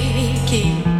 Conversation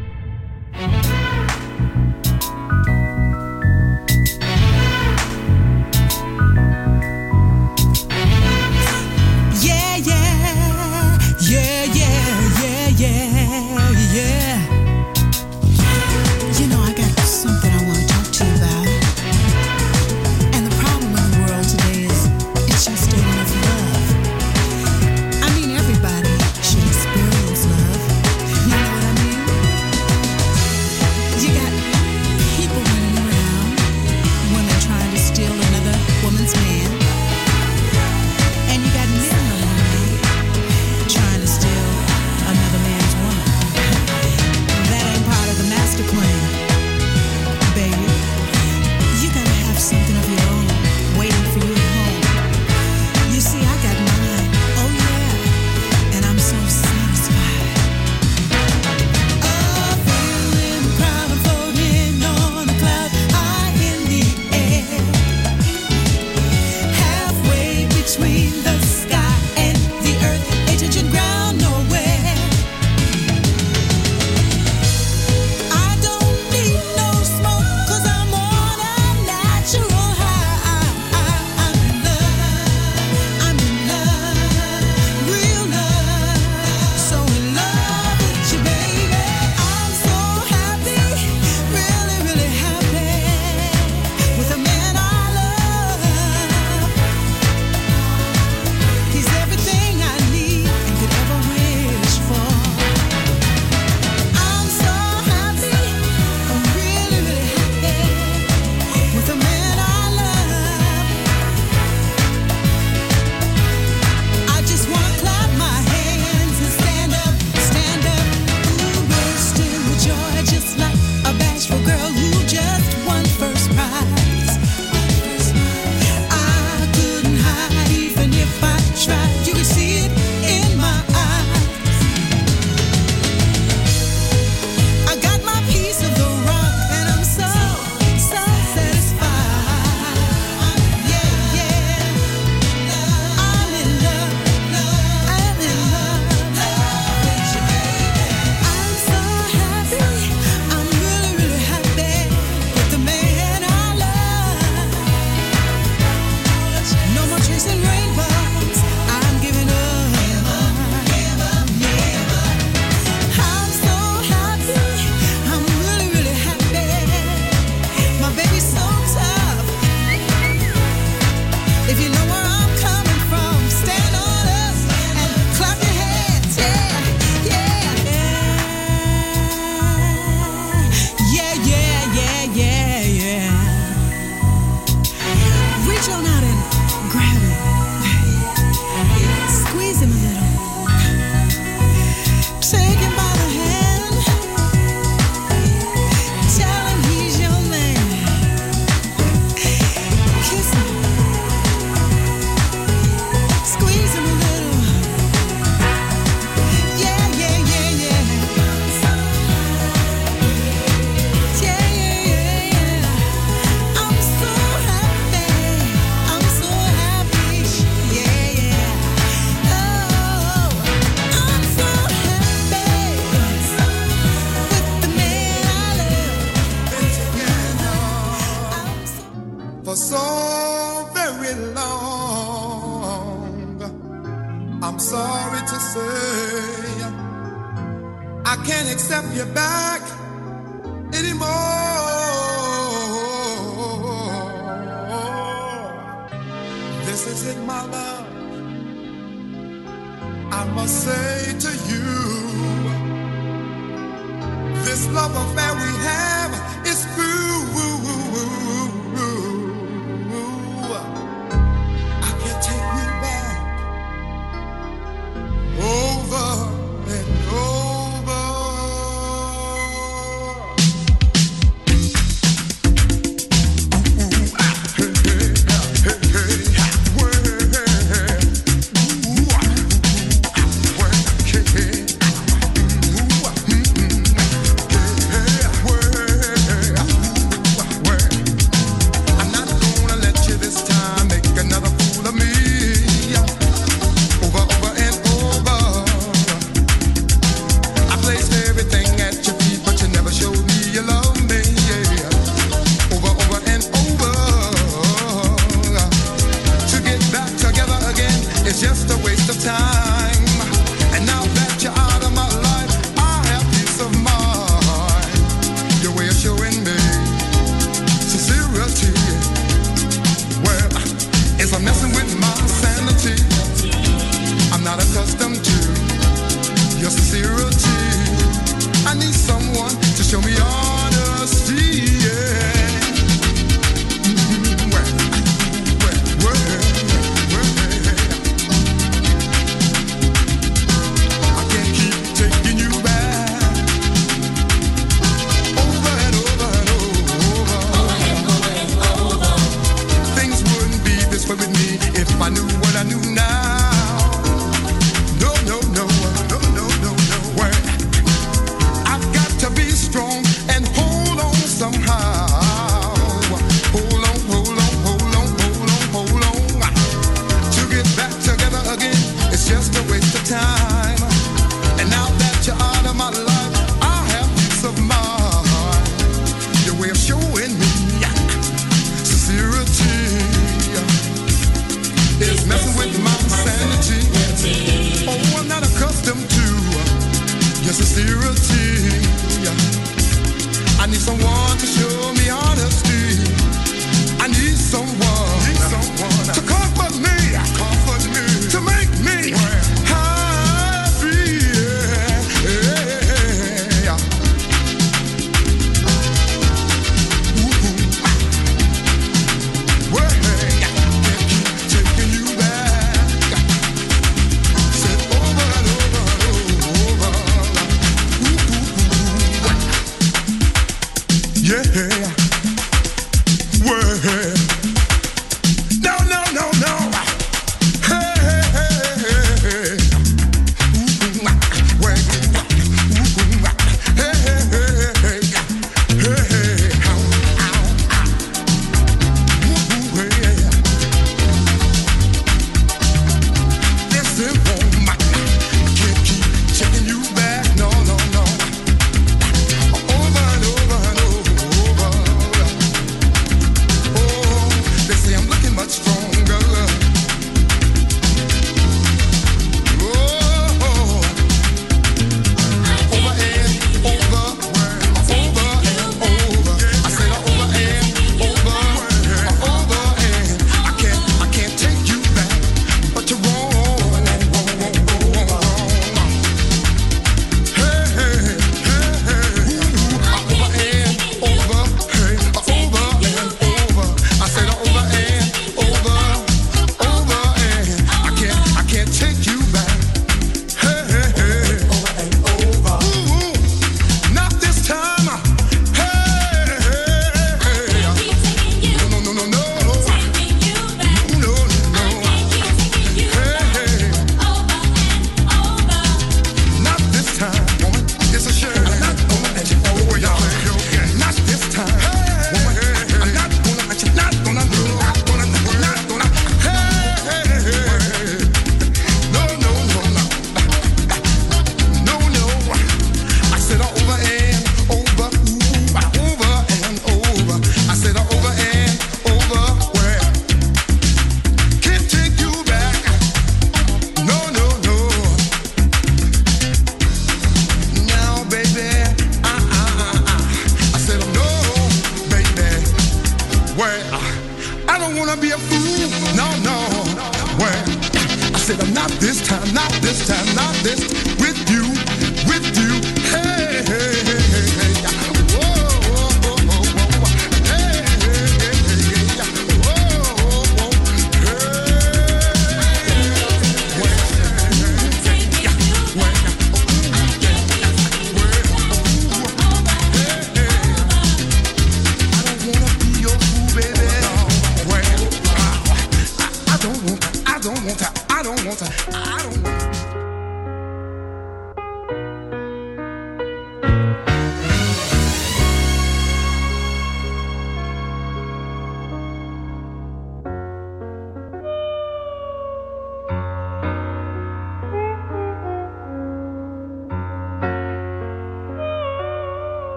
your sincerity. I need someone to show me honesty.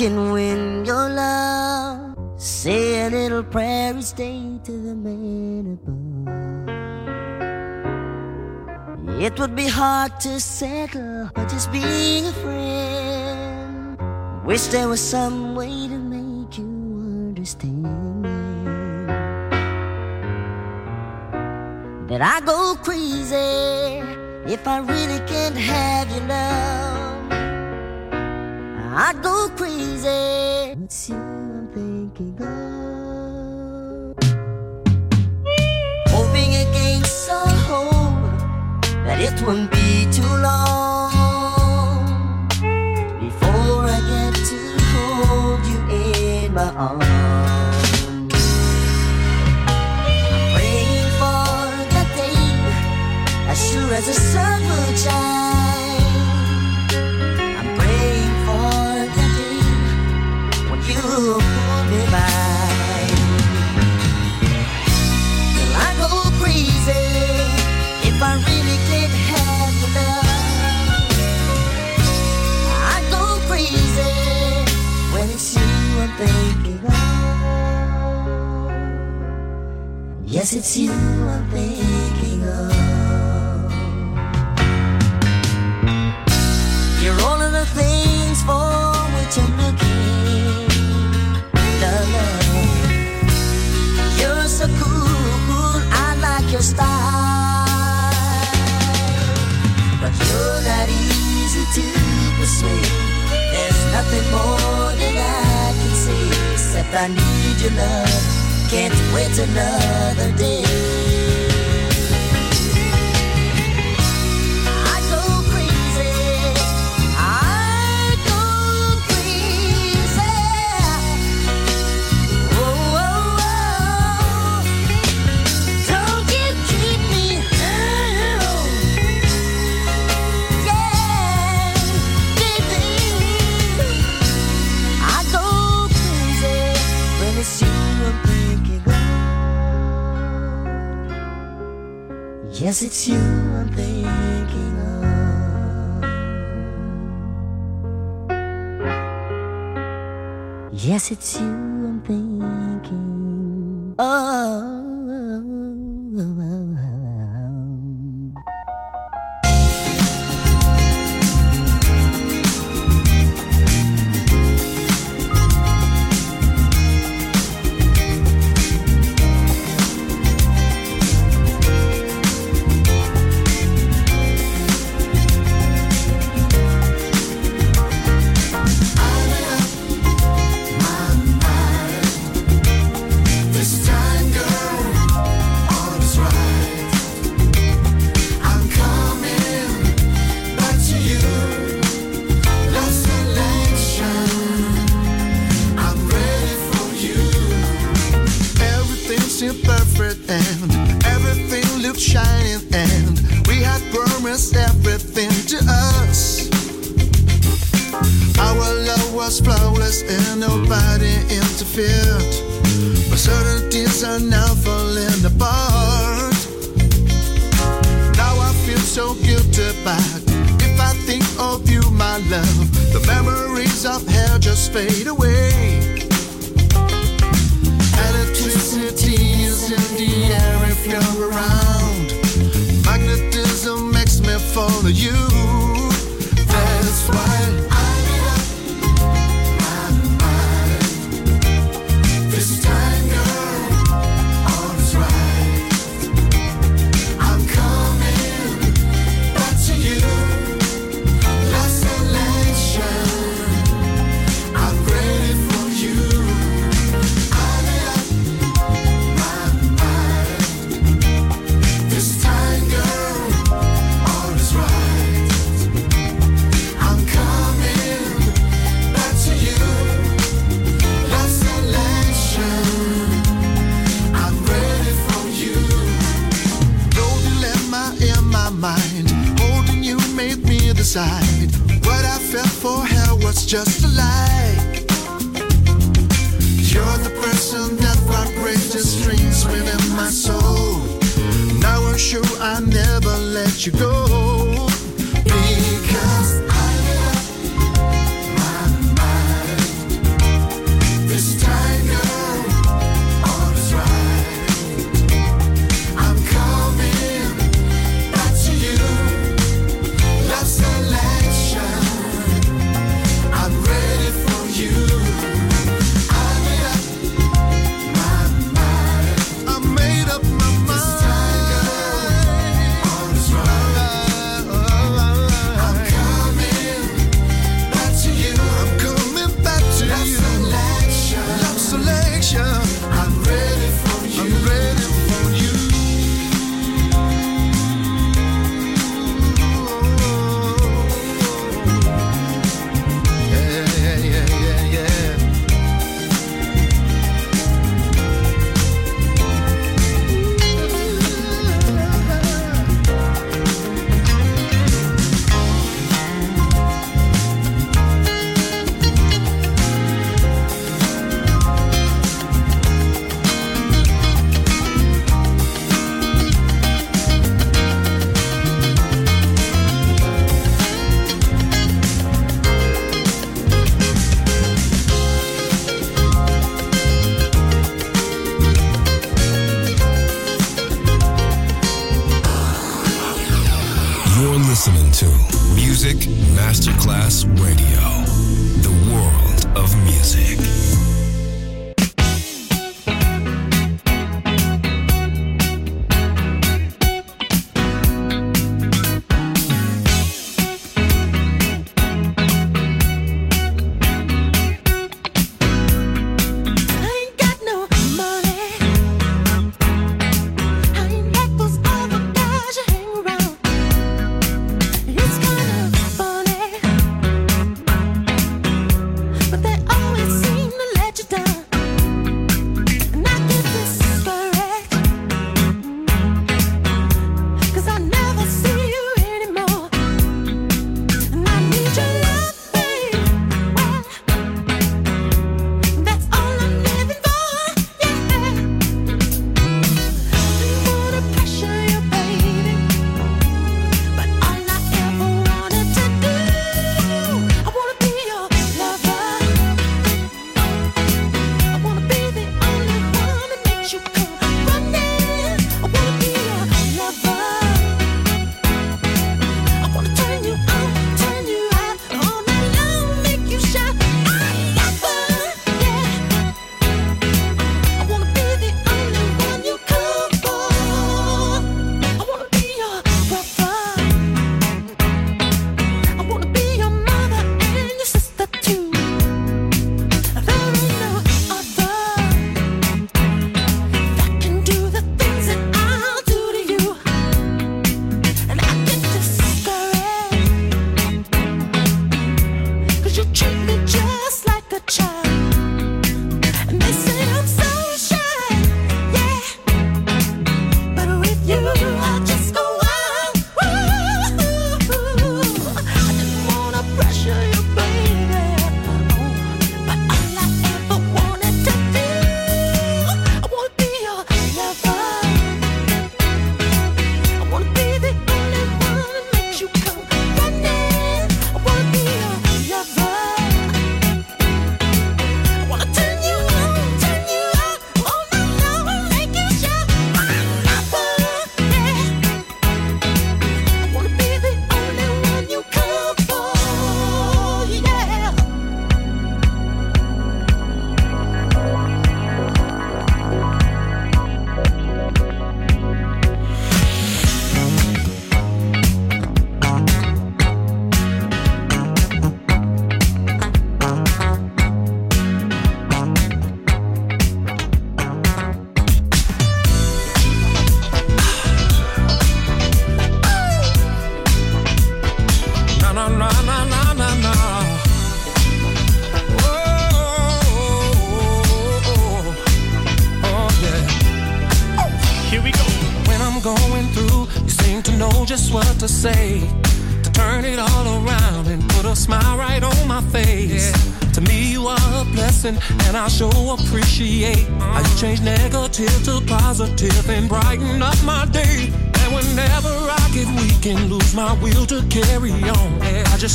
can win your love. Say a little prayer each day to the man above. It would be hard to settle by just being a friend. Wish there was some way to make you understand that I go crazy if I really can't have your love. I go crazy. It's you I'm thinking of. Hoping against a hope that it won't be too long before I get to hold you in my arms. As sure as the sun will shine. decide. What I felt for her was just a lie. You're the person that vibrates strings within my soul. Now I'm sure I never let you go.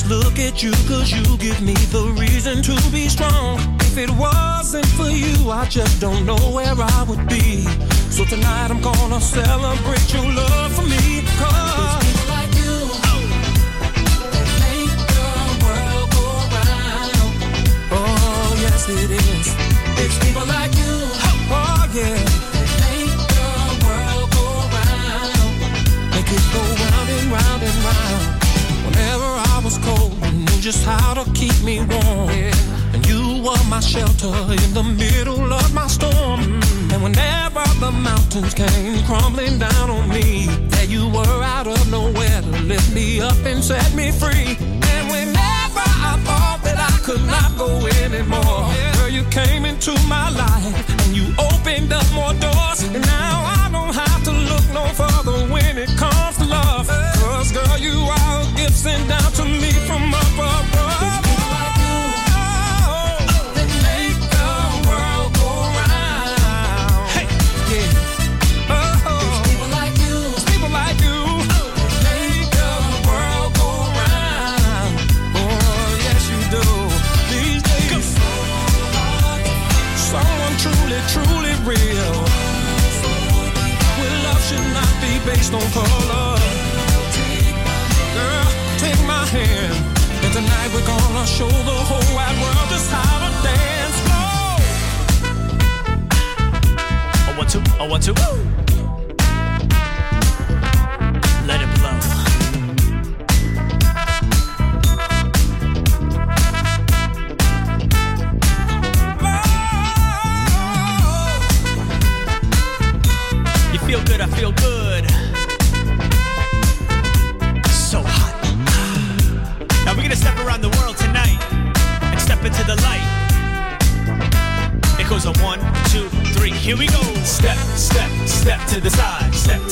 Look at you cause you give me the reason to be strong. If it wasn't for you, I just don't know where I would be. So tonight I'm gonna celebrate your love for me. Cause. Oh, it is. It's people like you. Just how to keep me warm. And you were my shelter in the middle of my storm. And whenever the mountains came crumbling down on me, there you were out of nowhere to lift me up and set me free. And whenever I thought that I could not go anymore, girl, you came into my life and you opened up more doors. And now I don't have to look no further when it comes to love. Girl, you are a gift sent down to me from up above. And tonight we're gonna show the whole wide world just how to dance floor. Oh, one, two, oh, one, two.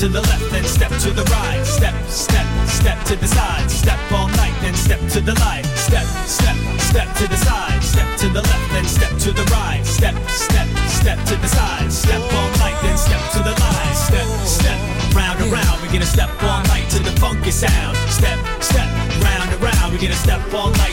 To the left, then step to the right. Step, step, step to the side, step all night, then step to the light. Step, step, step to the side, step to the left, then step to the right. Step, step, step to the side, step all night, then step to the light. Step, step, round and round, we're gonna step all night to the funky sound. Step, step, round and round, we're gonna step all night